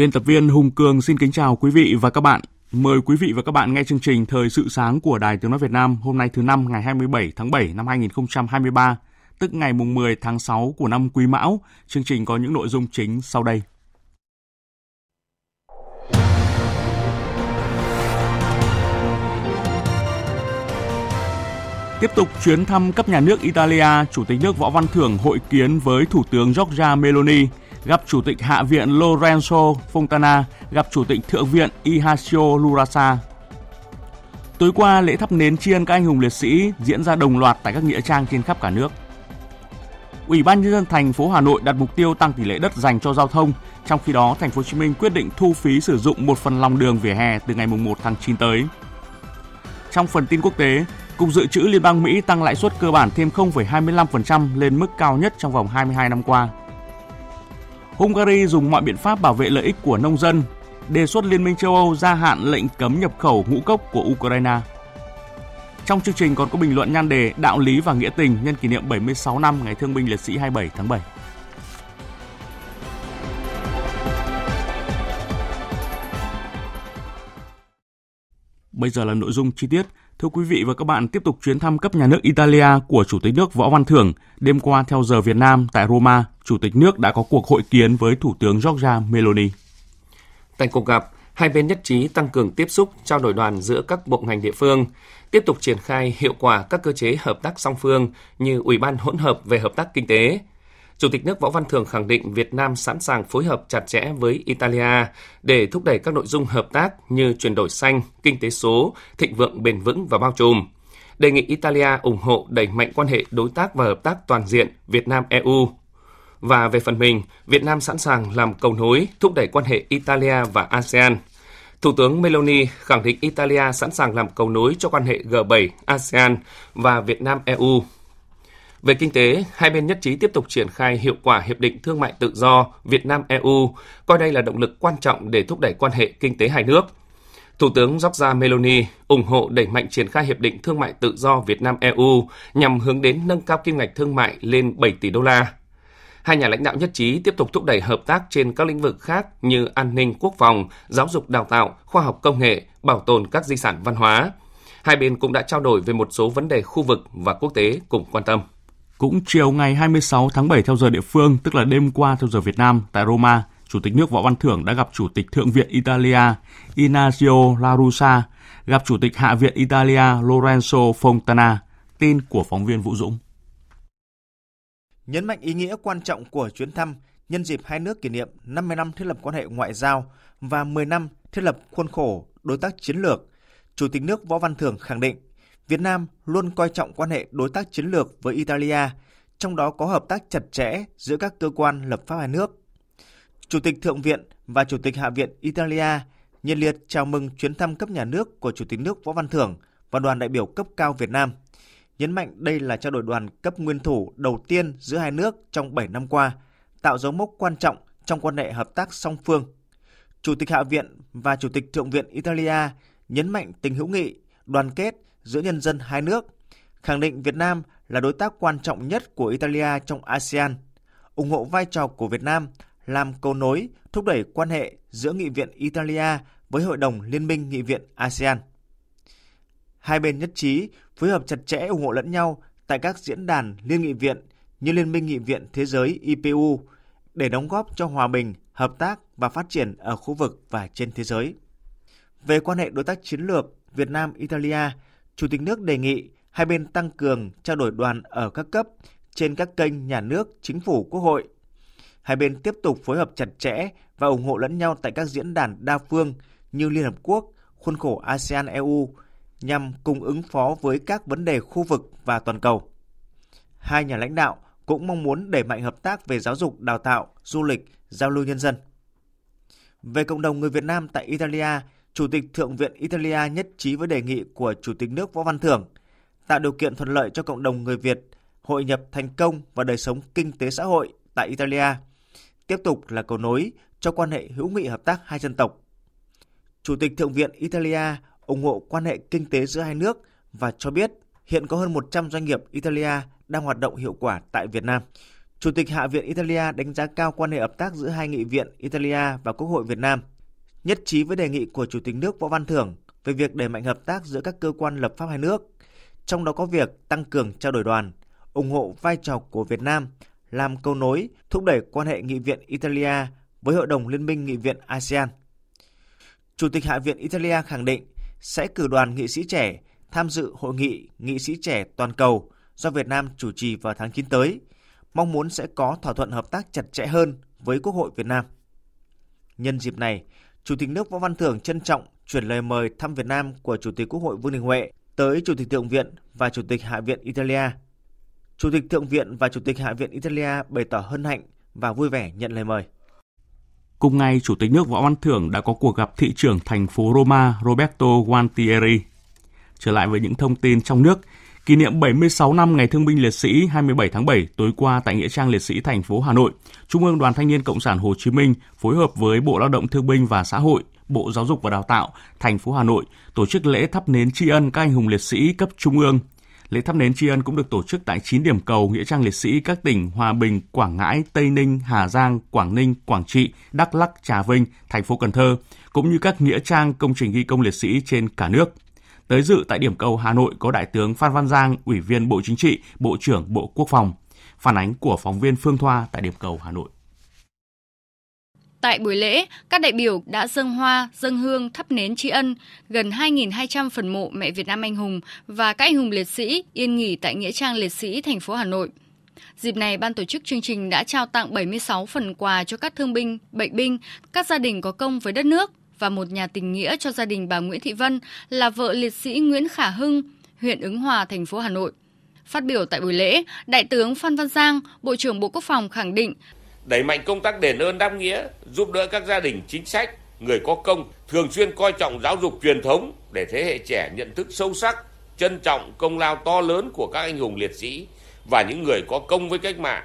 Biên tập viên Hùng Cường xin kính chào quý vị và các bạn. Mời quý vị và các bạn nghe chương trình Thời sự sáng của Đài Tiếng Nói Việt Nam hôm nay thứ năm ngày 27 tháng 7 năm 2023, tức ngày mùng 10 tháng 6 của năm Quý Mão. Chương trình có những nội dung chính sau đây. Tiếp tục chuyến thăm cấp nhà nước Italia, Chủ tịch nước Võ Văn Thưởng hội kiến với Thủ tướng Giorgia Meloni – gặp Chủ tịch Hạ viện Lorenzo Fontana, gặp Chủ tịch Thượng viện Ihacio Lurasa. Tối qua, lễ thắp nến tri ân các anh hùng liệt sĩ diễn ra đồng loạt tại các nghĩa trang trên khắp cả nước. Ủy ban nhân dân thành phố Hà Nội đặt mục tiêu tăng tỷ lệ đất dành cho giao thông, trong khi đó thành phố Hồ Chí Minh quyết định thu phí sử dụng một phần lòng đường vỉa hè từ ngày 1 tháng 9 tới. Trong phần tin quốc tế, Cục Dự trữ Liên bang Mỹ tăng lãi suất cơ bản thêm 0,25% lên mức cao nhất trong vòng 22 năm qua. Hungary dùng mọi biện pháp bảo vệ lợi ích của nông dân, đề xuất Liên minh châu Âu gia hạn lệnh cấm nhập khẩu ngũ cốc của Ukraine. Trong chương trình còn có bình luận nhan đề Đạo lý và nghĩa tình nhân kỷ niệm 76 năm Ngày Thương binh Liệt sĩ 27 tháng 7. Bây giờ là nội dung chi tiết. Thưa quý vị và các bạn, tiếp tục chuyến thăm cấp nhà nước Italia của Chủ tịch nước Võ Văn Thưởng, đêm qua theo giờ Việt Nam tại Roma, Chủ tịch nước đã có cuộc hội kiến với Thủ tướng Giorgia Meloni. Tại cuộc gặp, hai bên nhất trí tăng cường tiếp xúc, trao đổi đoàn giữa các bộ ngành địa phương, tiếp tục triển khai hiệu quả các cơ chế hợp tác song phương như Ủy ban hỗn hợp về hợp tác kinh tế, Chủ tịch nước Võ Văn Thưởng khẳng định Việt Nam sẵn sàng phối hợp chặt chẽ với Italia để thúc đẩy các nội dung hợp tác như chuyển đổi xanh, kinh tế số, thịnh vượng bền vững và bao trùm. Đề nghị Italia ủng hộ đẩy mạnh quan hệ đối tác và hợp tác toàn diện Việt Nam-EU. Và về phần mình, Việt Nam sẵn sàng làm cầu nối, thúc đẩy quan hệ Italia và ASEAN. Thủ tướng Meloni khẳng định Italia sẵn sàng làm cầu nối cho quan hệ G7, ASEAN và Việt Nam-EU về kinh tế, hai bên nhất trí tiếp tục triển khai hiệu quả Hiệp định Thương mại Tự do Việt Nam-EU, coi đây là động lực quan trọng để thúc đẩy quan hệ kinh tế hai nước. Thủ tướng Giorgia Meloni ủng hộ đẩy mạnh triển khai Hiệp định Thương mại Tự do Việt Nam-EU nhằm hướng đến nâng cao kim ngạch thương mại lên 7 tỷ đô la. Hai nhà lãnh đạo nhất trí tiếp tục thúc đẩy hợp tác trên các lĩnh vực khác như an ninh quốc phòng, giáo dục đào tạo, khoa học công nghệ, bảo tồn các di sản văn hóa. Hai bên cũng đã trao đổi về một số vấn đề khu vực và quốc tế cùng quan tâm. Cũng chiều ngày 26 tháng 7 theo giờ địa phương, tức là đêm qua theo giờ Việt Nam, tại Roma, Chủ tịch nước Võ Văn Thưởng đã gặp Chủ tịch Thượng viện Italia Ignazio La Russa, gặp Chủ tịch Hạ viện Italia Lorenzo Fontana. Tin của phóng viên Vũ Dũng. Nhấn mạnh ý nghĩa quan trọng của chuyến thăm nhân dịp hai nước kỷ niệm 50 năm thiết lập quan hệ ngoại giao và 10 năm thiết lập khuôn khổ đối tác chiến lược, Chủ tịch nước Võ Văn Thưởng khẳng định Việt Nam luôn coi trọng quan hệ đối tác chiến lược với Italia, trong đó có hợp tác chặt chẽ giữa các cơ quan lập pháp hai nước. Chủ tịch Thượng viện và Chủ tịch Hạ viện Italia nhiệt liệt chào mừng chuyến thăm cấp nhà nước của Chủ tịch nước Võ Văn Thưởng và đoàn đại biểu cấp cao Việt Nam. Nhấn mạnh đây là trao đổi đoàn cấp nguyên thủ đầu tiên giữa hai nước trong 7 năm qua, tạo dấu mốc quan trọng trong quan hệ hợp tác song phương. Chủ tịch Hạ viện và Chủ tịch Thượng viện Italia nhấn mạnh tình hữu nghị, đoàn kết giữa nhân dân hai nước, khẳng định Việt Nam là đối tác quan trọng nhất của Italia trong ASEAN, ủng hộ vai trò của Việt Nam làm cầu nối thúc đẩy quan hệ giữa Nghị viện Italia với Hội đồng Liên minh Nghị viện ASEAN. Hai bên nhất trí phối hợp chặt chẽ ủng hộ lẫn nhau tại các diễn đàn liên nghị viện như Liên minh Nghị viện Thế giới IPU để đóng góp cho hòa bình, hợp tác và phát triển ở khu vực và trên thế giới. Về quan hệ đối tác chiến lược Việt Nam-Italia, Chủ tịch nước đề nghị hai bên tăng cường trao đổi đoàn ở các cấp trên các kênh nhà nước, chính phủ, quốc hội. Hai bên tiếp tục phối hợp chặt chẽ và ủng hộ lẫn nhau tại các diễn đàn đa phương như Liên Hợp Quốc, khuôn khổ ASEAN-EU nhằm cùng ứng phó với các vấn đề khu vực và toàn cầu. Hai nhà lãnh đạo cũng mong muốn đẩy mạnh hợp tác về giáo dục, đào tạo, du lịch, giao lưu nhân dân. Về cộng đồng người Việt Nam tại Italia, Chủ tịch Thượng viện Italia nhất trí với đề nghị của Chủ tịch nước Võ Văn Thưởng tạo điều kiện thuận lợi cho cộng đồng người Việt hội nhập thành công vào đời sống kinh tế xã hội tại Italia, tiếp tục là cầu nối cho quan hệ hữu nghị hợp tác hai dân tộc. Chủ tịch Thượng viện Italia ủng hộ quan hệ kinh tế giữa hai nước và cho biết hiện có hơn 100 doanh nghiệp Italia đang hoạt động hiệu quả tại Việt Nam. Chủ tịch Hạ viện Italia đánh giá cao quan hệ hợp tác giữa hai nghị viện Italia và Quốc hội Việt Nam, nhất trí với đề nghị của Chủ tịch nước Võ Văn Thưởng về việc đẩy mạnh hợp tác giữa các cơ quan lập pháp hai nước, trong đó có việc tăng cường trao đổi đoàn, ủng hộ vai trò của Việt Nam làm cầu nối thúc đẩy quan hệ nghị viện Italia với Hội đồng Liên minh Nghị viện ASEAN. Chủ tịch Hạ viện Italia khẳng định sẽ cử đoàn nghị sĩ trẻ tham dự hội nghị nghị sĩ trẻ toàn cầu do Việt Nam chủ trì vào tháng 9 tới, mong muốn sẽ có thỏa thuận hợp tác chặt chẽ hơn với Quốc hội Việt Nam. Nhân dịp này, Chủ tịch nước Võ Văn Thưởng trân trọng chuyển lời mời thăm Việt Nam của Chủ tịch Quốc hội Vương Đình Huệ tới Chủ tịch Thượng viện và Chủ tịch Hạ viện Italia. Chủ tịch Thượng viện và Chủ tịch Hạ viện Italia bày tỏ hân hạnh và vui vẻ nhận lời mời. Cùng ngày, Chủ tịch nước Võ Văn Thưởng đã có cuộc gặp thị trưởng thành phố Roma Roberto Gualtieri. Trở lại với những thông tin trong nước, kỷ niệm 76 năm Ngày Thương binh Liệt sĩ 27 tháng 7 tối qua tại Nghĩa trang Liệt sĩ thành phố Hà Nội, Trung ương Đoàn Thanh niên Cộng sản Hồ Chí Minh phối hợp với Bộ Lao động Thương binh và Xã hội, Bộ Giáo dục và Đào tạo, thành phố Hà Nội tổ chức lễ thắp nến tri ân các anh hùng liệt sĩ cấp trung ương. Lễ thắp nến tri ân cũng được tổ chức tại 9 điểm cầu nghĩa trang liệt sĩ các tỉnh Hòa Bình, Quảng Ngãi, Tây Ninh, Hà Giang, Quảng Ninh, Quảng Trị, Đắk Lắk, Trà Vinh, thành phố Cần Thơ, cũng như các nghĩa trang công trình ghi công liệt sĩ trên cả nước. Tới dự tại điểm cầu Hà Nội có Đại tướng Phan Văn Giang, Ủy viên Bộ Chính trị, Bộ trưởng Bộ Quốc phòng. Phản ánh của phóng viên Phương Thoa tại điểm cầu Hà Nội. Tại buổi lễ, các đại biểu đã dâng hoa, dâng hương, thắp nến tri ân gần 2.200 phần mộ mẹ Việt Nam anh hùng và các anh hùng liệt sĩ yên nghỉ tại Nghĩa trang Liệt sĩ thành phố Hà Nội. Dịp này, ban tổ chức chương trình đã trao tặng 76 phần quà cho các thương binh, bệnh binh, các gia đình có công với đất nước và một nhà tình nghĩa cho gia đình bà Nguyễn Thị Vân là vợ liệt sĩ Nguyễn Khả Hưng, huyện Ứng Hòa, thành phố Hà Nội. Phát biểu tại buổi lễ, Đại tướng Phan Văn Giang, Bộ trưởng Bộ Quốc phòng khẳng định đẩy mạnh công tác đền ơn đáp nghĩa, giúp đỡ các gia đình chính sách, người có công, thường xuyên coi trọng giáo dục truyền thống để thế hệ trẻ nhận thức sâu sắc, trân trọng công lao to lớn của các anh hùng liệt sĩ và những người có công với cách mạng,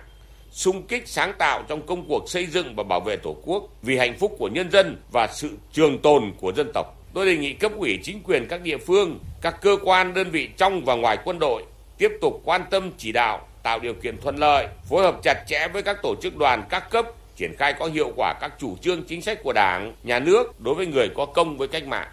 sung kích sáng tạo trong công cuộc xây dựng và bảo vệ Tổ quốc vì hạnh phúc của nhân dân và sự trường tồn của dân tộc. Tôi đề nghị cấp ủy chính quyền các địa phương, các cơ quan đơn vị trong và ngoài quân đội tiếp tục quan tâm chỉ đạo tạo điều kiện thuận lợi, phối hợp chặt chẽ với các tổ chức đoàn các cấp, triển khai có hiệu quả các chủ trương chính sách của Đảng, nhà nước đối với người có công với cách mạng.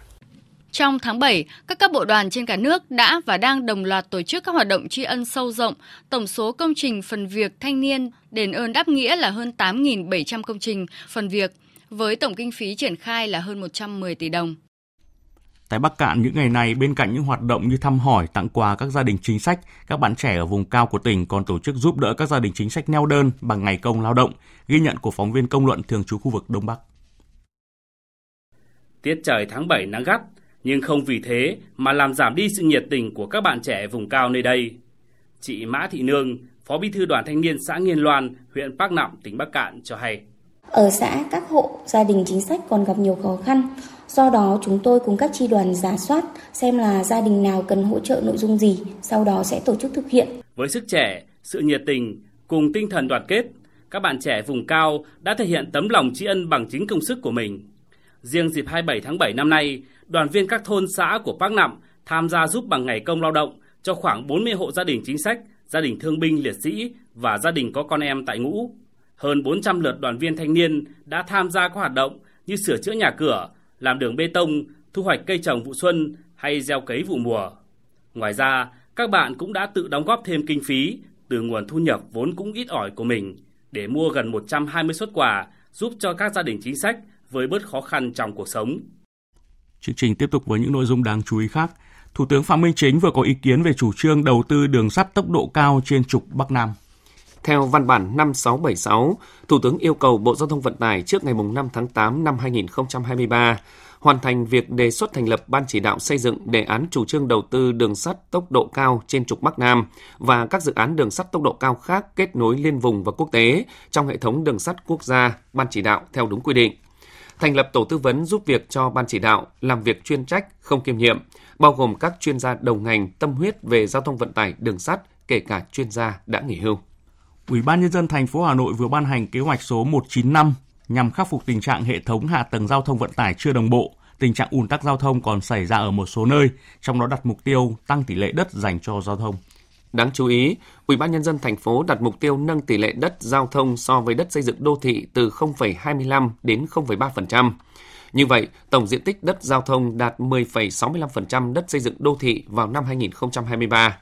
Trong tháng 7, các cấp bộ đoàn trên cả nước đã và đang đồng loạt tổ chức các hoạt động tri ân sâu rộng. Tổng số công trình phần việc thanh niên đền ơn đáp nghĩa là hơn 8.700 công trình phần việc, với tổng kinh phí triển khai là hơn 110 tỷ đồng. Tại Bắc Cạn những ngày này, bên cạnh những hoạt động như thăm hỏi, tặng quà các gia đình chính sách, các bạn trẻ ở vùng cao của tỉnh còn tổ chức giúp đỡ các gia đình chính sách neo đơn bằng ngày công lao động, ghi nhận của phóng viên công luận thường trú khu vực Đông Bắc. Tiết trời tháng 7 nắng gắt, nhưng không vì thế mà làm giảm đi sự nhiệt tình của các bạn trẻ vùng cao nơi đây. Chị Mã Thị Nương, Phó Bí thư Đoàn Thanh niên xã Nghiên Loan, huyện Bắc Nạm, tỉnh Bắc Cạn cho hay. Ở xã, các hộ gia đình chính sách còn gặp nhiều khó khăn. Do đó, chúng tôi cùng các tri đoàn giả soát xem là gia đình nào cần hỗ trợ nội dung gì, sau đó sẽ tổ chức thực hiện. Với sức trẻ, sự nhiệt tình cùng tinh thần đoàn kết, các bạn trẻ vùng cao đã thể hiện tấm lòng tri ân bằng chính công sức của mình. Riêng dịp 27 tháng 7 năm nay, đoàn viên các thôn xã của Bắc Nạm tham gia giúp bằng ngày công lao động cho khoảng 40 hộ gia đình chính sách, gia đình thương binh liệt sĩ và gia đình có con em tại ngũ. Hơn 400 lượt đoàn viên thanh niên đã tham gia các hoạt động như sửa chữa nhà cửa, làm đường bê tông, thu hoạch cây trồng vụ xuân hay gieo cấy vụ mùa. Ngoài ra, các bạn cũng đã tự đóng góp thêm kinh phí từ nguồn thu nhập vốn cũng ít ỏi của mình để mua gần 120 xuất quà giúp cho các gia đình chính sách với bớt khó khăn trong cuộc sống. Chương trình tiếp tục với những nội dung đáng chú ý khác. Thủ tướng Phạm Minh Chính vừa có ý kiến về chủ trương đầu tư đường sắt tốc độ cao trên trục Bắc Nam. Theo văn bản 5676, Thủ tướng yêu cầu Bộ Giao thông Vận tải trước ngày 5 tháng 8 năm 2023 hoàn thành việc đề xuất thành lập Ban chỉ đạo xây dựng đề án chủ trương đầu tư đường sắt tốc độ cao trên trục Bắc Nam và các dự án đường sắt tốc độ cao khác kết nối liên vùng và quốc tế trong hệ thống đường sắt quốc gia, Ban chỉ đạo theo đúng quy định. Thành lập tổ tư vấn giúp việc cho Ban chỉ đạo làm việc chuyên trách, không kiêm nhiệm, bao gồm các chuyên gia đầu ngành tâm huyết về giao thông vận tải đường sắt, kể cả chuyên gia đã nghỉ hưu. Ủy ban nhân dân thành phố Hà Nội vừa ban hành kế hoạch số 195 nhằm khắc phục tình trạng hệ thống hạ tầng giao thông vận tải chưa đồng bộ, tình trạng ùn tắc giao thông còn xảy ra ở một số nơi, trong đó đặt mục tiêu tăng tỷ lệ đất dành cho giao thông. Đáng chú ý, Ủy ban nhân dân thành phố đặt mục tiêu nâng tỷ lệ đất giao thông so với đất xây dựng đô thị từ 0,25 đến 0,3%. Như vậy, tổng diện tích đất giao thông đạt 10,65% đất xây dựng đô thị vào năm 2023.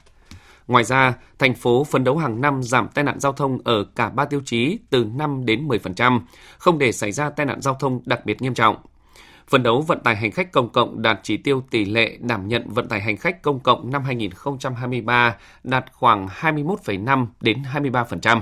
Ngoài ra, thành phố phấn đấu hàng năm giảm tai nạn giao thông ở cả ba tiêu chí từ 5 đến 10%, không để xảy ra tai nạn giao thông đặc biệt nghiêm trọng. Phấn đấu vận tải hành khách công cộng đạt chỉ tiêu tỷ lệ đảm nhận vận tải hành khách công cộng năm 2023 đạt khoảng 21,5 đến 23%.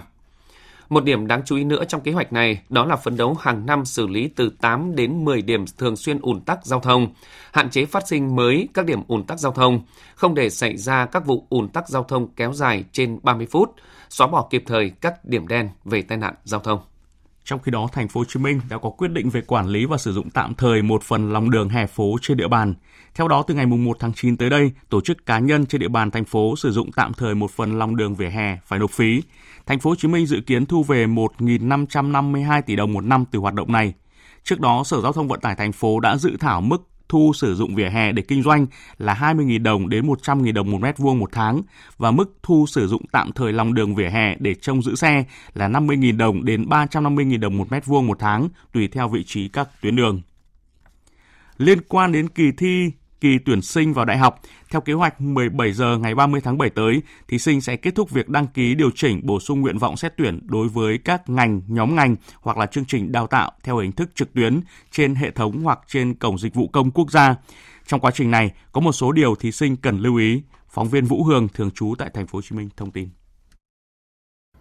Một điểm đáng chú ý nữa trong kế hoạch này đó là phấn đấu hàng năm xử lý từ 8 đến 10 điểm thường xuyên ùn tắc giao thông, hạn chế phát sinh mới các điểm ùn tắc giao thông, không để xảy ra các vụ ùn tắc giao thông kéo dài trên 30 phút, xóa bỏ kịp thời các điểm đen về tai nạn giao thông. Trong khi đó, thành phố Hồ Chí Minh đã có quyết định về quản lý và sử dụng tạm thời một phần lòng đường hè phố trên địa bàn. Theo đó, từ ngày 1 tháng 9 tới đây, tổ chức cá nhân trên địa bàn thành phố sử dụng tạm thời một phần lòng đường vỉa hè phải nộp phí. Thành phố Hồ Chí Minh dự kiến thu về 1.552 tỷ đồng một năm từ hoạt động này. Trước đó, Sở Giao thông Vận tải thành phố đã dự thảo mức thu sử dụng vỉa hè để kinh doanh là 20.000 đồng đến 100.000 đồng một mét vuông một tháng và mức thu sử dụng tạm thời lòng đường vỉa hè để trông giữ xe là 50.000 đồng đến 350.000 đồng một mét vuông một tháng tùy theo vị trí các tuyến đường. Liên quan đến kỳ thi kỳ tuyển sinh vào đại học. Theo kế hoạch 17 giờ ngày 30 tháng 7 tới, thí sinh sẽ kết thúc việc đăng ký điều chỉnh bổ sung nguyện vọng xét tuyển đối với các ngành, nhóm ngành hoặc là chương trình đào tạo theo hình thức trực tuyến trên hệ thống hoặc trên cổng dịch vụ công quốc gia. Trong quá trình này, có một số điều thí sinh cần lưu ý. Phóng viên Vũ Hương thường trú tại thành phố Hồ Chí Minh thông tin.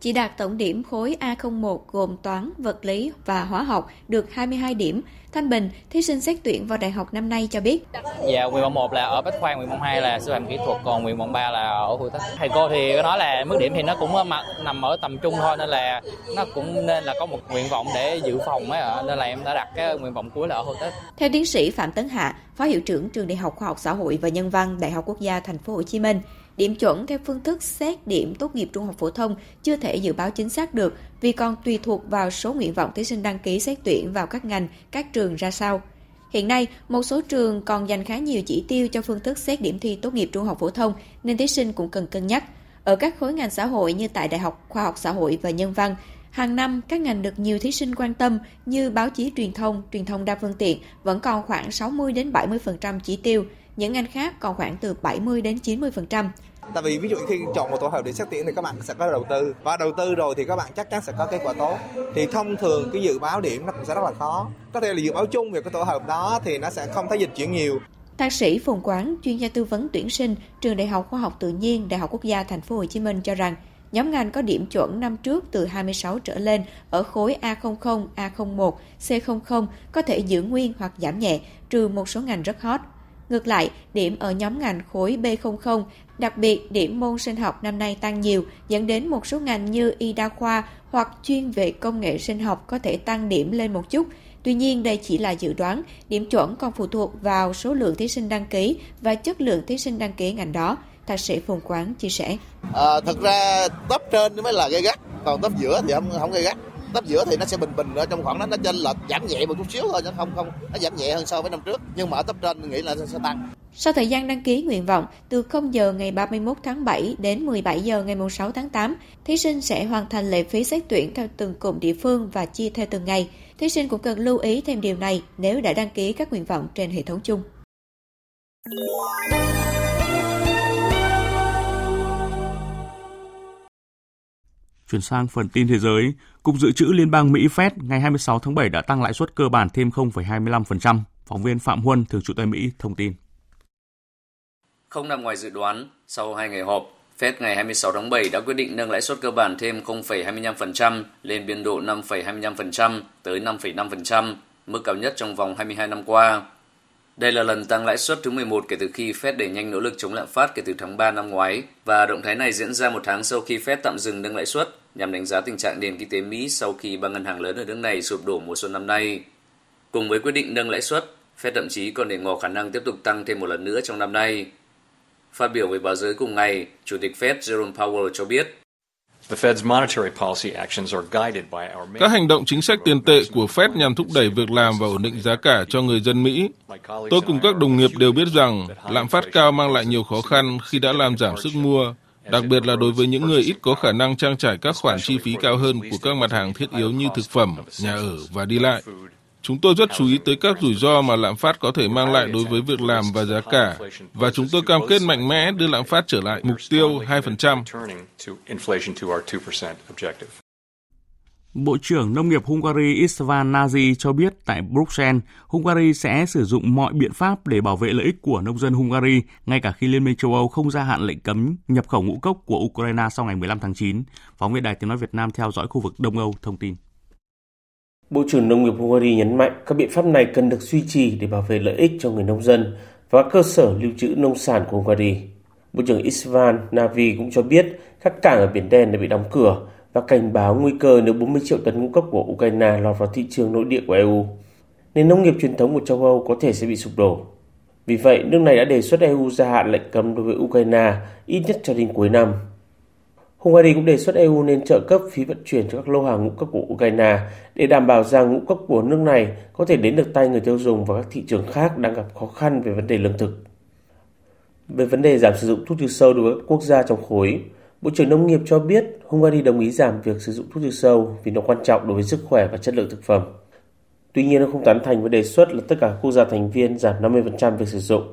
Chỉ đạt tổng điểm khối A01 gồm toán, vật lý và hóa học được 22 điểm. Thanh Bình, thí sinh xét tuyển vào đại học năm nay cho biết. Dạ, nguyện vọng 1 là ở Bách Khoa, nguyện vọng 2 là sư phạm kỹ thuật, còn nguyện vọng 3 là ở Thủ Đức. Thầy cô thì có nói là mức điểm thì nó cũng nằm ở tầm trung thôi nên là nó cũng nên là có một nguyện vọng để dự phòng ấy ạ, nên là em đã đặt cái nguyện vọng cuối là ở Thủ Đức. Theo tiến sĩ Phạm Tấn Hạ, Phó hiệu trưởng trường Đại học Khoa học Xã hội và Nhân văn Đại học Quốc gia Thành phố Hồ Chí Minh, Điểm chuẩn theo phương thức xét điểm tốt nghiệp trung học phổ thông chưa thể dự báo chính xác được vì còn tùy thuộc vào số nguyện vọng thí sinh đăng ký xét tuyển vào các ngành, các trường ra sao. Hiện nay, một số trường còn dành khá nhiều chỉ tiêu cho phương thức xét điểm thi tốt nghiệp trung học phổ thông nên thí sinh cũng cần cân nhắc. Ở các khối ngành xã hội như tại Đại học Khoa học Xã hội và Nhân văn, hàng năm các ngành được nhiều thí sinh quan tâm như báo chí truyền thông, truyền thông đa phương tiện vẫn còn khoảng 60 đến 70% chỉ tiêu, những ngành khác còn khoảng từ 70 đến 90%. Tại vì ví dụ khi chọn một tổ hợp để xét tuyển thì các bạn sẽ có đầu tư và đầu tư rồi thì các bạn chắc chắn sẽ có kết quả tốt. Thì thông thường cái dự báo điểm nó cũng sẽ rất là khó. Có thể là dự báo chung về cái tổ hợp đó thì nó sẽ không thấy dịch chuyển nhiều. Thạc sĩ Phùng Quán, chuyên gia tư vấn tuyển sinh, trường Đại học Khoa học Tự nhiên, Đại học Quốc gia Thành phố Hồ Chí Minh cho rằng nhóm ngành có điểm chuẩn năm trước từ 26 trở lên ở khối A00, A01, C00 có thể giữ nguyên hoặc giảm nhẹ, trừ một số ngành rất hot. Ngược lại, điểm ở nhóm ngành khối B00, đặc biệt điểm môn sinh học năm nay tăng nhiều, dẫn đến một số ngành như y đa khoa hoặc chuyên về công nghệ sinh học có thể tăng điểm lên một chút. Tuy nhiên, đây chỉ là dự đoán, điểm chuẩn còn phụ thuộc vào số lượng thí sinh đăng ký và chất lượng thí sinh đăng ký ngành đó. Thạc sĩ Phùng Quán chia sẻ. À, thật ra tấp trên mới là gây gắt, còn tấp giữa thì không, không gây gắt tấp giữa thì nó sẽ bình bình ở trong khoảng đó nó chênh lệch giảm nhẹ một chút xíu thôi chứ không không nó giảm nhẹ hơn so với năm trước nhưng mà ở tấp trên mình nghĩ là sẽ tăng sau thời gian đăng ký nguyện vọng từ 0 giờ ngày 31 tháng 7 đến 17 giờ ngày 6 tháng 8, thí sinh sẽ hoàn thành lệ phí xét tuyển theo từng cụm địa phương và chia theo từng ngày. Thí sinh cũng cần lưu ý thêm điều này nếu đã đăng ký các nguyện vọng trên hệ thống chung. Chuyển sang phần tin thế giới, Cục Dự trữ Liên bang Mỹ Fed ngày 26 tháng 7 đã tăng lãi suất cơ bản thêm 0,25%. Phóng viên Phạm Huân, thường trú tại Mỹ, thông tin. Không nằm ngoài dự đoán, sau hai ngày họp, Fed ngày 26 tháng 7 đã quyết định nâng lãi suất cơ bản thêm 0,25% lên biên độ 5,25% tới 5,5%, mức cao nhất trong vòng 22 năm qua. Đây là lần tăng lãi suất thứ 11 kể từ khi Fed đẩy nhanh nỗ lực chống lạm phát kể từ tháng 3 năm ngoái và động thái này diễn ra một tháng sau khi Fed tạm dừng nâng lãi suất nhằm đánh giá tình trạng nền kinh tế Mỹ sau khi ba ngân hàng lớn ở nước này sụp đổ mùa xuân năm nay. Cùng với quyết định nâng lãi suất, Fed thậm chí còn để ngỏ khả năng tiếp tục tăng thêm một lần nữa trong năm nay. Phát biểu với báo giới cùng ngày, Chủ tịch Fed Jerome Powell cho biết các hành động chính sách tiền tệ của Fed nhằm thúc đẩy việc làm và ổn định giá cả cho người dân Mỹ. Tôi cùng các đồng nghiệp đều biết rằng lạm phát cao mang lại nhiều khó khăn khi đã làm giảm sức mua, đặc biệt là đối với những người ít có khả năng trang trải các khoản chi phí cao hơn của các mặt hàng thiết yếu như thực phẩm, nhà ở và đi lại. Chúng tôi rất chú ý tới các rủi ro mà lạm phát có thể mang lại đối với việc làm và giá cả, và chúng tôi cam kết mạnh mẽ đưa lạm phát trở lại mục tiêu 2%. Bộ trưởng Nông nghiệp Hungary Istvan Nazi cho biết tại Bruxelles, Hungary sẽ sử dụng mọi biện pháp để bảo vệ lợi ích của nông dân Hungary, ngay cả khi Liên minh châu Âu không gia hạn lệnh cấm nhập khẩu ngũ cốc của Ukraine sau ngày 15 tháng 9. Phóng viên Đài Tiếng Nói Việt Nam theo dõi khu vực Đông Âu thông tin. Bộ trưởng Nông nghiệp Hungary nhấn mạnh các biện pháp này cần được duy trì để bảo vệ lợi ích cho người nông dân và cơ sở lưu trữ nông sản của Hungary. Bộ trưởng Isvan Navi cũng cho biết các cảng ở Biển Đen đã bị đóng cửa và cảnh báo nguy cơ nếu 40 triệu tấn ngũ cốc của Ukraine lọt vào thị trường nội địa của EU. Nền nông nghiệp truyền thống của châu Âu có thể sẽ bị sụp đổ. Vì vậy, nước này đã đề xuất EU gia hạn lệnh cấm đối với Ukraine ít nhất cho đến cuối năm. Hungary cũng đề xuất EU nên trợ cấp phí vận chuyển cho các lô hàng ngũ cốc của Ukraine để đảm bảo rằng ngũ cốc của nước này có thể đến được tay người tiêu dùng và các thị trường khác đang gặp khó khăn về vấn đề lương thực. Về vấn đề giảm sử dụng thuốc trừ sâu đối với các quốc gia trong khối, Bộ trưởng Nông nghiệp cho biết Hungary đồng ý giảm việc sử dụng thuốc trừ sâu vì nó quan trọng đối với sức khỏe và chất lượng thực phẩm. Tuy nhiên, nó không tán thành với đề xuất là tất cả quốc gia thành viên giảm 50% việc sử dụng,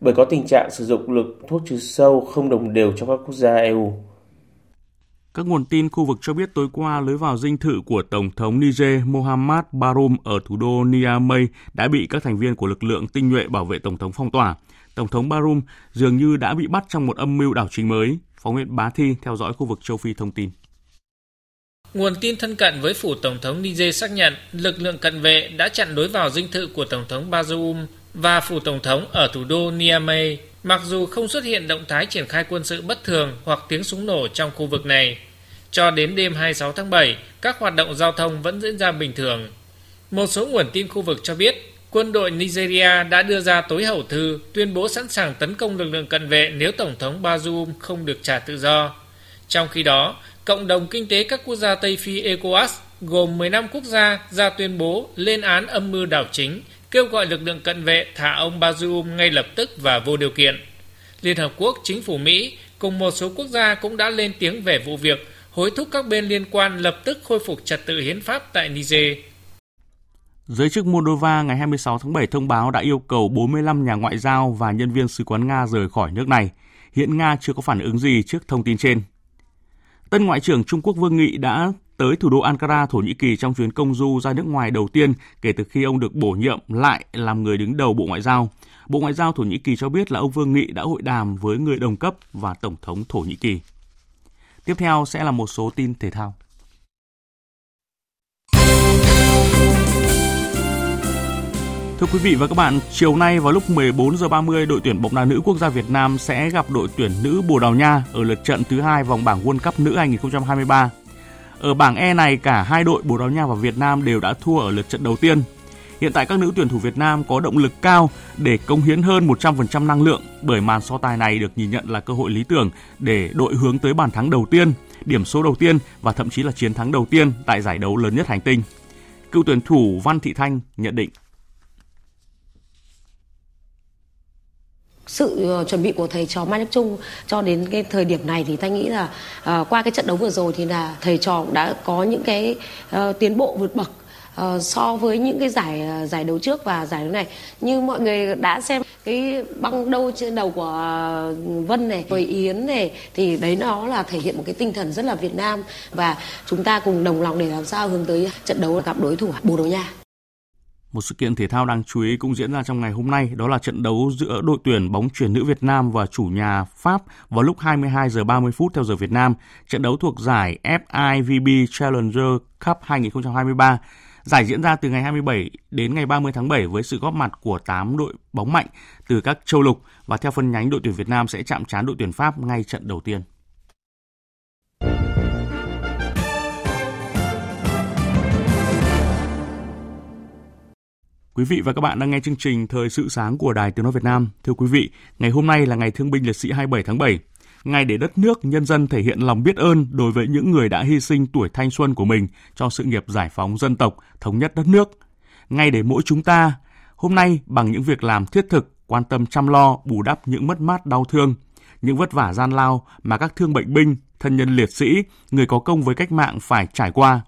bởi có tình trạng sử dụng lượng thuốc trừ sâu không đồng đều trong các quốc gia EU. Các nguồn tin khu vực cho biết tối qua lối vào dinh thự của Tổng thống Niger Mohamed Bazoum ở thủ đô Niamey đã bị các thành viên của lực lượng tinh nhuệ bảo vệ Tổng thống phong tỏa. Tổng thống Bazoum dường như đã bị bắt trong một âm mưu đảo chính mới. Phóng viên Bá Thi theo dõi khu vực châu Phi thông tin. Nguồn tin thân cận với phủ Tổng thống Niger xác nhận lực lượng cận vệ đã chặn lối vào dinh thự của Tổng thống Bazoum và phủ Tổng thống ở thủ đô Niamey, mặc dù không xuất hiện động thái triển khai quân sự bất thường hoặc tiếng súng nổ trong khu vực này. Cho đến đêm 26 tháng 7, các hoạt động giao thông vẫn diễn ra bình thường. Một số nguồn tin khu vực cho biết, quân đội Nigeria đã đưa ra tối hậu thư tuyên bố sẵn sàng tấn công lực lượng cận vệ nếu Tổng thống Bazoum không được trả tự do. Trong khi đó, Cộng đồng Kinh tế các quốc gia Tây Phi ECOWAS gồm 15 quốc gia ra tuyên bố lên án âm mưu đảo chính, kêu gọi lực lượng cận vệ thả ông Bazoum ngay lập tức và vô điều kiện. Liên Hợp Quốc, chính phủ Mỹ cùng một số quốc gia cũng đã lên tiếng về vụ việc hối thúc các bên liên quan lập tức khôi phục trật tự hiến pháp tại Niger. Giới chức Moldova ngày 26 tháng 7 thông báo đã yêu cầu 45 nhà ngoại giao và nhân viên sứ quán Nga rời khỏi nước này. Hiện Nga chưa có phản ứng gì trước thông tin trên. Tân Ngoại trưởng Trung Quốc Vương Nghị đã tới thủ đô Ankara, Thổ Nhĩ Kỳ trong chuyến công du ra nước ngoài đầu tiên kể từ khi ông được bổ nhiệm lại làm người đứng đầu Bộ Ngoại giao. Bộ Ngoại giao Thổ Nhĩ Kỳ cho biết là ông Vương Nghị đã hội đàm với người đồng cấp và Tổng thống Thổ Nhĩ Kỳ. Tiếp theo sẽ là một số tin thể thao. Thưa quý vị và các bạn, chiều nay vào lúc 14 giờ 30, đội tuyển bóng đá nữ quốc gia Việt Nam sẽ gặp đội tuyển nữ Bồ Đào Nha ở lượt trận thứ hai vòng bảng World Cup nữ 2023. Ở bảng E này, cả hai đội Bồ Đào Nha và Việt Nam đều đã thua ở lượt trận đầu tiên. Hiện tại các nữ tuyển thủ Việt Nam có động lực cao để công hiến hơn 100% năng lượng bởi màn so tài này được nhìn nhận là cơ hội lý tưởng để đội hướng tới bàn thắng đầu tiên, điểm số đầu tiên và thậm chí là chiến thắng đầu tiên tại giải đấu lớn nhất hành tinh. Cựu tuyển thủ Văn Thị Thanh nhận định sự ờ, chuẩn bị của thầy trò Mai Đức Trung cho đến cái thời điểm này thì ta nghĩ là uh, qua cái trận đấu vừa rồi thì là thầy trò đã có những cái uh, tiến bộ vượt bậc uh, so với những cái giải uh, giải đấu trước và giải đấu này. Như mọi người đã xem cái băng đâu trên đầu của uh, Vân này với Yến này thì đấy nó là thể hiện một cái tinh thần rất là Việt Nam. Và chúng ta cùng đồng lòng để làm sao hướng tới trận đấu gặp đối thủ Bồ Đào Nha. Một sự kiện thể thao đáng chú ý cũng diễn ra trong ngày hôm nay, đó là trận đấu giữa đội tuyển bóng chuyền nữ Việt Nam và chủ nhà Pháp vào lúc 22 giờ 30 phút theo giờ Việt Nam. Trận đấu thuộc giải FIVB Challenger Cup 2023. Giải diễn ra từ ngày 27 đến ngày 30 tháng 7 với sự góp mặt của 8 đội bóng mạnh từ các châu lục và theo phân nhánh đội tuyển Việt Nam sẽ chạm trán đội tuyển Pháp ngay trận đầu tiên. Quý vị và các bạn đang nghe chương trình Thời sự sáng của Đài Tiếng Nói Việt Nam. Thưa quý vị, ngày hôm nay là ngày Thương binh Liệt sĩ 27 tháng 7, ngày để đất nước, nhân dân thể hiện lòng biết ơn đối với những người đã hy sinh tuổi thanh xuân của mình cho sự nghiệp giải phóng dân tộc, thống nhất đất nước. Ngày để mỗi chúng ta, hôm nay bằng những việc làm thiết thực, quan tâm chăm lo, bù đắp những mất mát đau thương, những vất vả gian lao mà các thương bệnh binh, thân nhân liệt sĩ, người có công với cách mạng phải trải qua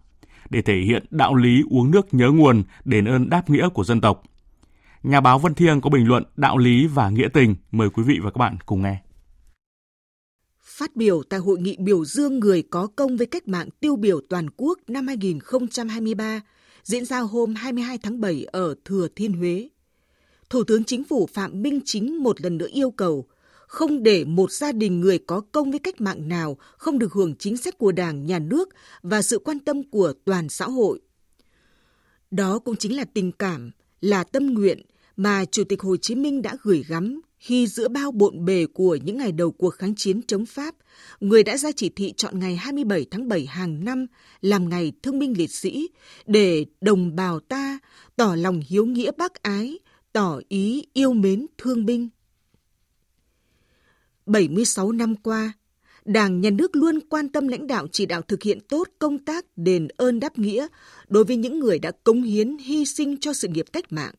để thể hiện đạo lý uống nước nhớ nguồn, đền ơn đáp nghĩa của dân tộc. Nhà báo Vân Thiêng có bình luận đạo lý và nghĩa tình, mời quý vị và các bạn cùng nghe. Phát biểu tại hội nghị biểu dương người có công với cách mạng tiêu biểu toàn quốc năm 2023 diễn ra hôm 22 tháng 7 ở Thừa Thiên Huế. Thủ tướng Chính phủ Phạm Minh Chính một lần nữa yêu cầu không để một gia đình người có công với cách mạng nào không được hưởng chính sách của Đảng, Nhà nước và sự quan tâm của toàn xã hội. Đó cũng chính là tình cảm, là tâm nguyện mà Chủ tịch Hồ Chí Minh đã gửi gắm khi giữa bao bộn bề của những ngày đầu cuộc kháng chiến chống Pháp, người đã ra chỉ thị chọn ngày 27 tháng 7 hàng năm làm ngày thương binh liệt sĩ để đồng bào ta tỏ lòng hiếu nghĩa bác ái, tỏ ý yêu mến thương binh. 76 năm qua, Đảng, Nhà nước luôn quan tâm lãnh đạo chỉ đạo thực hiện tốt công tác đền ơn đáp nghĩa đối với những người đã cống hiến hy sinh cho sự nghiệp cách mạng.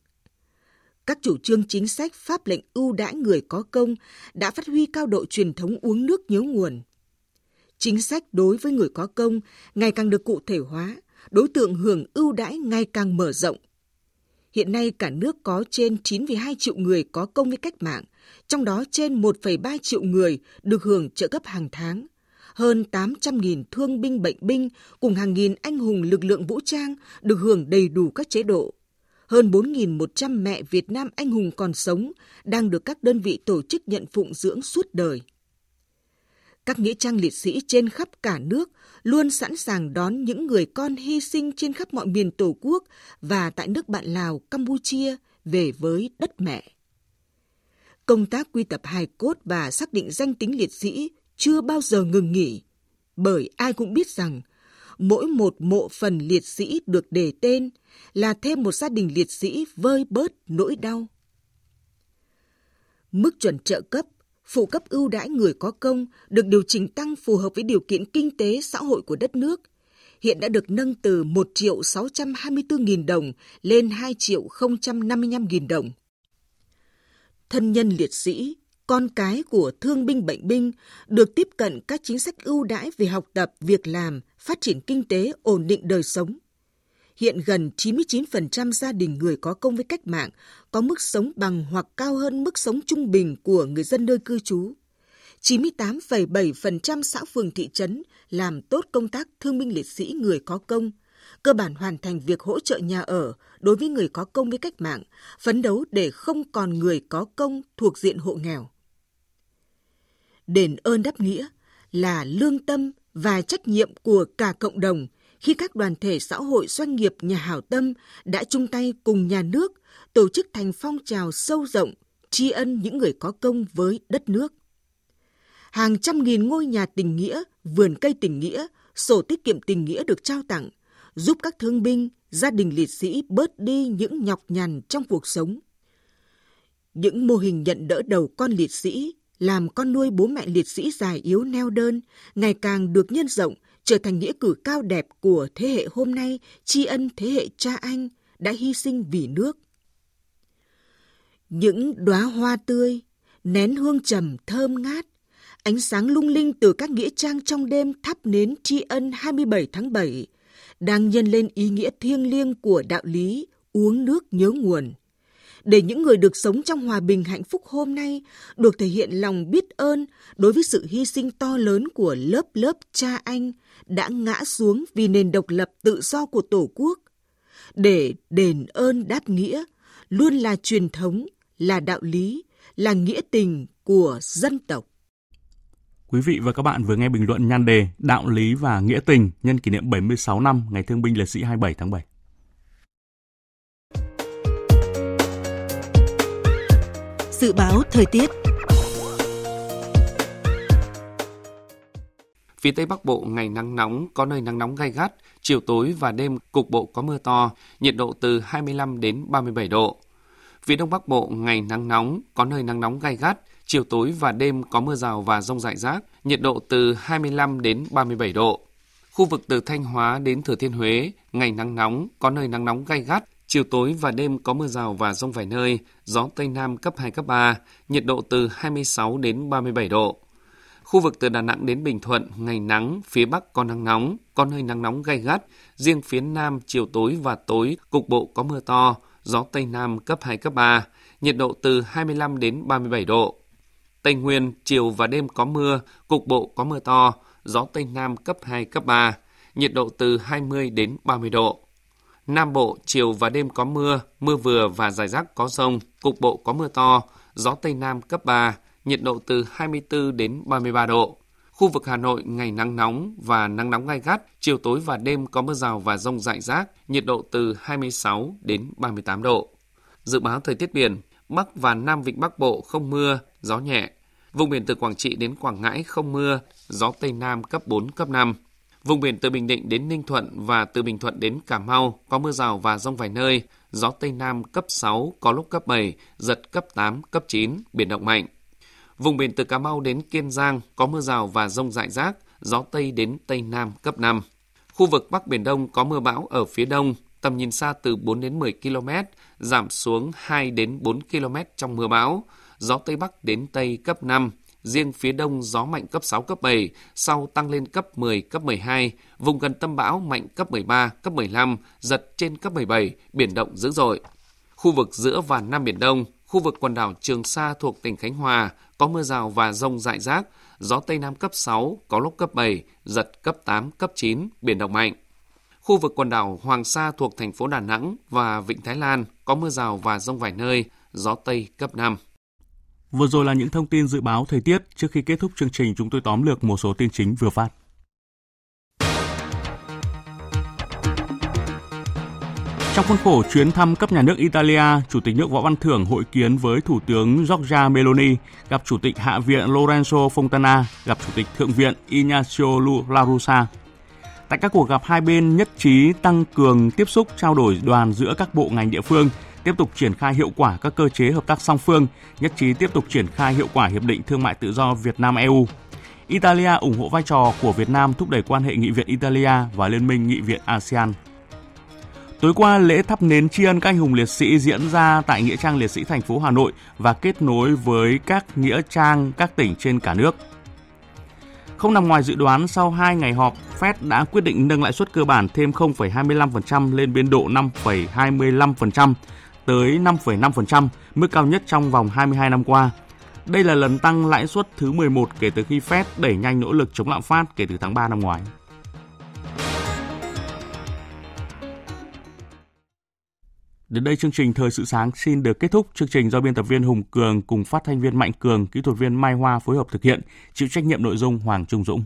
Các chủ trương chính sách pháp lệnh ưu đãi người có công đã phát huy cao độ truyền thống uống nước nhớ nguồn. Chính sách đối với người có công ngày càng được cụ thể hóa, đối tượng hưởng ưu đãi ngày càng mở rộng. Hiện nay cả nước có trên 9,2 triệu người có công với cách mạng, trong đó trên 1,3 triệu người được hưởng trợ cấp hàng tháng. Hơn 800.000 thương binh bệnh binh cùng hàng nghìn anh hùng lực lượng vũ trang được hưởng đầy đủ các chế độ. Hơn 4.100 mẹ Việt Nam anh hùng còn sống đang được các đơn vị tổ chức nhận phụng dưỡng suốt đời. Các nghĩa trang liệt sĩ trên khắp cả nước luôn sẵn sàng đón những người con hy sinh trên khắp mọi miền Tổ quốc và tại nước bạn Lào, Campuchia về với đất mẹ công tác quy tập hài cốt và xác định danh tính liệt sĩ chưa bao giờ ngừng nghỉ, bởi ai cũng biết rằng mỗi một mộ phần liệt sĩ được đề tên là thêm một gia đình liệt sĩ vơi bớt nỗi đau. Mức chuẩn trợ cấp, phụ cấp ưu đãi người có công được điều chỉnh tăng phù hợp với điều kiện kinh tế xã hội của đất nước, hiện đã được nâng từ 1 triệu 624 nghìn đồng lên 2 triệu 055 nghìn đồng thân nhân liệt sĩ, con cái của thương binh bệnh binh được tiếp cận các chính sách ưu đãi về học tập, việc làm, phát triển kinh tế, ổn định đời sống. Hiện gần 99% gia đình người có công với cách mạng có mức sống bằng hoặc cao hơn mức sống trung bình của người dân nơi cư trú. 98,7% xã phường thị trấn làm tốt công tác thương binh liệt sĩ người có công, cơ bản hoàn thành việc hỗ trợ nhà ở đối với người có công với cách mạng, phấn đấu để không còn người có công thuộc diện hộ nghèo. Đền ơn đáp nghĩa là lương tâm và trách nhiệm của cả cộng đồng khi các đoàn thể xã hội doanh nghiệp nhà hảo tâm đã chung tay cùng nhà nước tổ chức thành phong trào sâu rộng tri ân những người có công với đất nước. Hàng trăm nghìn ngôi nhà tình nghĩa, vườn cây tình nghĩa, sổ tiết kiệm tình nghĩa được trao tặng, giúp các thương binh, gia đình liệt sĩ bớt đi những nhọc nhằn trong cuộc sống. Những mô hình nhận đỡ đầu con liệt sĩ, làm con nuôi bố mẹ liệt sĩ già yếu neo đơn, ngày càng được nhân rộng, trở thành nghĩa cử cao đẹp của thế hệ hôm nay, tri ân thế hệ cha anh đã hy sinh vì nước. Những đóa hoa tươi, nén hương trầm thơm ngát, ánh sáng lung linh từ các nghĩa trang trong đêm thắp nến tri ân 27 tháng 7, đang nhân lên ý nghĩa thiêng liêng của đạo lý uống nước nhớ nguồn. Để những người được sống trong hòa bình hạnh phúc hôm nay được thể hiện lòng biết ơn đối với sự hy sinh to lớn của lớp lớp cha anh đã ngã xuống vì nền độc lập tự do của Tổ quốc. để đền ơn đáp nghĩa luôn là truyền thống, là đạo lý, là nghĩa tình của dân tộc. Quý vị và các bạn vừa nghe bình luận nhan đề Đạo lý và nghĩa tình nhân kỷ niệm 76 năm Ngày Thương binh Liệt sĩ 27 tháng 7. Dự báo thời tiết Phía Tây Bắc Bộ ngày nắng nóng, có nơi nắng nóng gai gắt, chiều tối và đêm cục bộ có mưa to, nhiệt độ từ 25 đến 37 độ. Phía Đông Bắc Bộ ngày nắng nóng, có nơi nắng nóng gai gắt, chiều tối và đêm có mưa rào và rông rải rác, nhiệt độ từ 25 đến 37 độ. Khu vực từ Thanh Hóa đến Thừa Thiên Huế, ngày nắng nóng, có nơi nắng nóng gay gắt, chiều tối và đêm có mưa rào và rông vài nơi, gió Tây Nam cấp 2, cấp 3, nhiệt độ từ 26 đến 37 độ. Khu vực từ Đà Nẵng đến Bình Thuận, ngày nắng, phía Bắc có nắng nóng, có nơi nắng nóng gay gắt. Riêng phía Nam, chiều tối và tối, cục bộ có mưa to, gió Tây Nam cấp 2, cấp 3, nhiệt độ từ 25 đến 37 độ. Tây Nguyên, chiều và đêm có mưa, cục bộ có mưa to, gió Tây Nam cấp 2, cấp 3, nhiệt độ từ 20 đến 30 độ. Nam Bộ, chiều và đêm có mưa, mưa vừa và rải rác có rông, cục bộ có mưa to, gió Tây Nam cấp 3, nhiệt độ từ 24 đến 33 độ. Khu vực Hà Nội ngày nắng nóng và nắng nóng gai gắt, chiều tối và đêm có mưa rào và rông rải rác, nhiệt độ từ 26 đến 38 độ. Dự báo thời tiết biển, Bắc và Nam Vịnh Bắc Bộ không mưa, gió nhẹ. Vùng biển từ Quảng Trị đến Quảng Ngãi không mưa, gió Tây Nam cấp 4, cấp 5. Vùng biển từ Bình Định đến Ninh Thuận và từ Bình Thuận đến Cà Mau có mưa rào và rông vài nơi, gió Tây Nam cấp 6, có lúc cấp 7, giật cấp 8, cấp 9, biển động mạnh. Vùng biển từ Cà Mau đến Kiên Giang có mưa rào và rông rải rác, gió Tây đến Tây Nam cấp 5. Khu vực Bắc Biển Đông có mưa bão ở phía đông, tầm nhìn xa từ 4 đến 10 km, giảm xuống 2 đến 4 km trong mưa bão, gió Tây Bắc đến Tây cấp 5, riêng phía đông gió mạnh cấp 6, cấp 7, sau tăng lên cấp 10, cấp 12, vùng gần tâm bão mạnh cấp 13, cấp 15, giật trên cấp 17, biển động dữ dội. Khu vực giữa và Nam Biển Đông, khu vực quần đảo Trường Sa thuộc tỉnh Khánh Hòa có mưa rào và rông rải rác, gió Tây Nam cấp 6, có lúc cấp 7, giật cấp 8, cấp 9, biển động mạnh. Khu vực quần đảo Hoàng Sa thuộc thành phố Đà Nẵng và Vịnh Thái Lan có mưa rào và rông vài nơi, gió Tây cấp 5. Vừa rồi là những thông tin dự báo thời tiết. Trước khi kết thúc chương trình, chúng tôi tóm lược một số tin chính vừa phát. Trong khuôn khổ chuyến thăm cấp nhà nước Italia, Chủ tịch nước Võ Văn Thưởng hội kiến với Thủ tướng Giorgia Meloni, gặp Chủ tịch Hạ viện Lorenzo Fontana, gặp Chủ tịch Thượng viện Ignacio La Russa. Tại các cuộc gặp hai bên nhất trí tăng cường tiếp xúc trao đổi đoàn giữa các bộ ngành địa phương, tiếp tục triển khai hiệu quả các cơ chế hợp tác song phương, nhất trí tiếp tục triển khai hiệu quả hiệp định thương mại tự do Việt Nam EU. Italia ủng hộ vai trò của Việt Nam thúc đẩy quan hệ nghị viện Italia và Liên minh nghị viện ASEAN. Tối qua, lễ thắp nến tri ân các anh hùng liệt sĩ diễn ra tại Nghĩa trang liệt sĩ thành phố Hà Nội và kết nối với các nghĩa trang các tỉnh trên cả nước. Không nằm ngoài dự đoán, sau 2 ngày họp, Fed đã quyết định nâng lãi suất cơ bản thêm 0,25% lên biên độ 5,25% tới 5,5%, mức cao nhất trong vòng 22 năm qua. Đây là lần tăng lãi suất thứ 11 kể từ khi Fed đẩy nhanh nỗ lực chống lạm phát kể từ tháng 3 năm ngoái. Đến đây chương trình Thời sự sáng xin được kết thúc. Chương trình do biên tập viên Hùng Cường cùng phát thanh viên Mạnh Cường, kỹ thuật viên Mai Hoa phối hợp thực hiện, chịu trách nhiệm nội dung Hoàng Trung Dũng.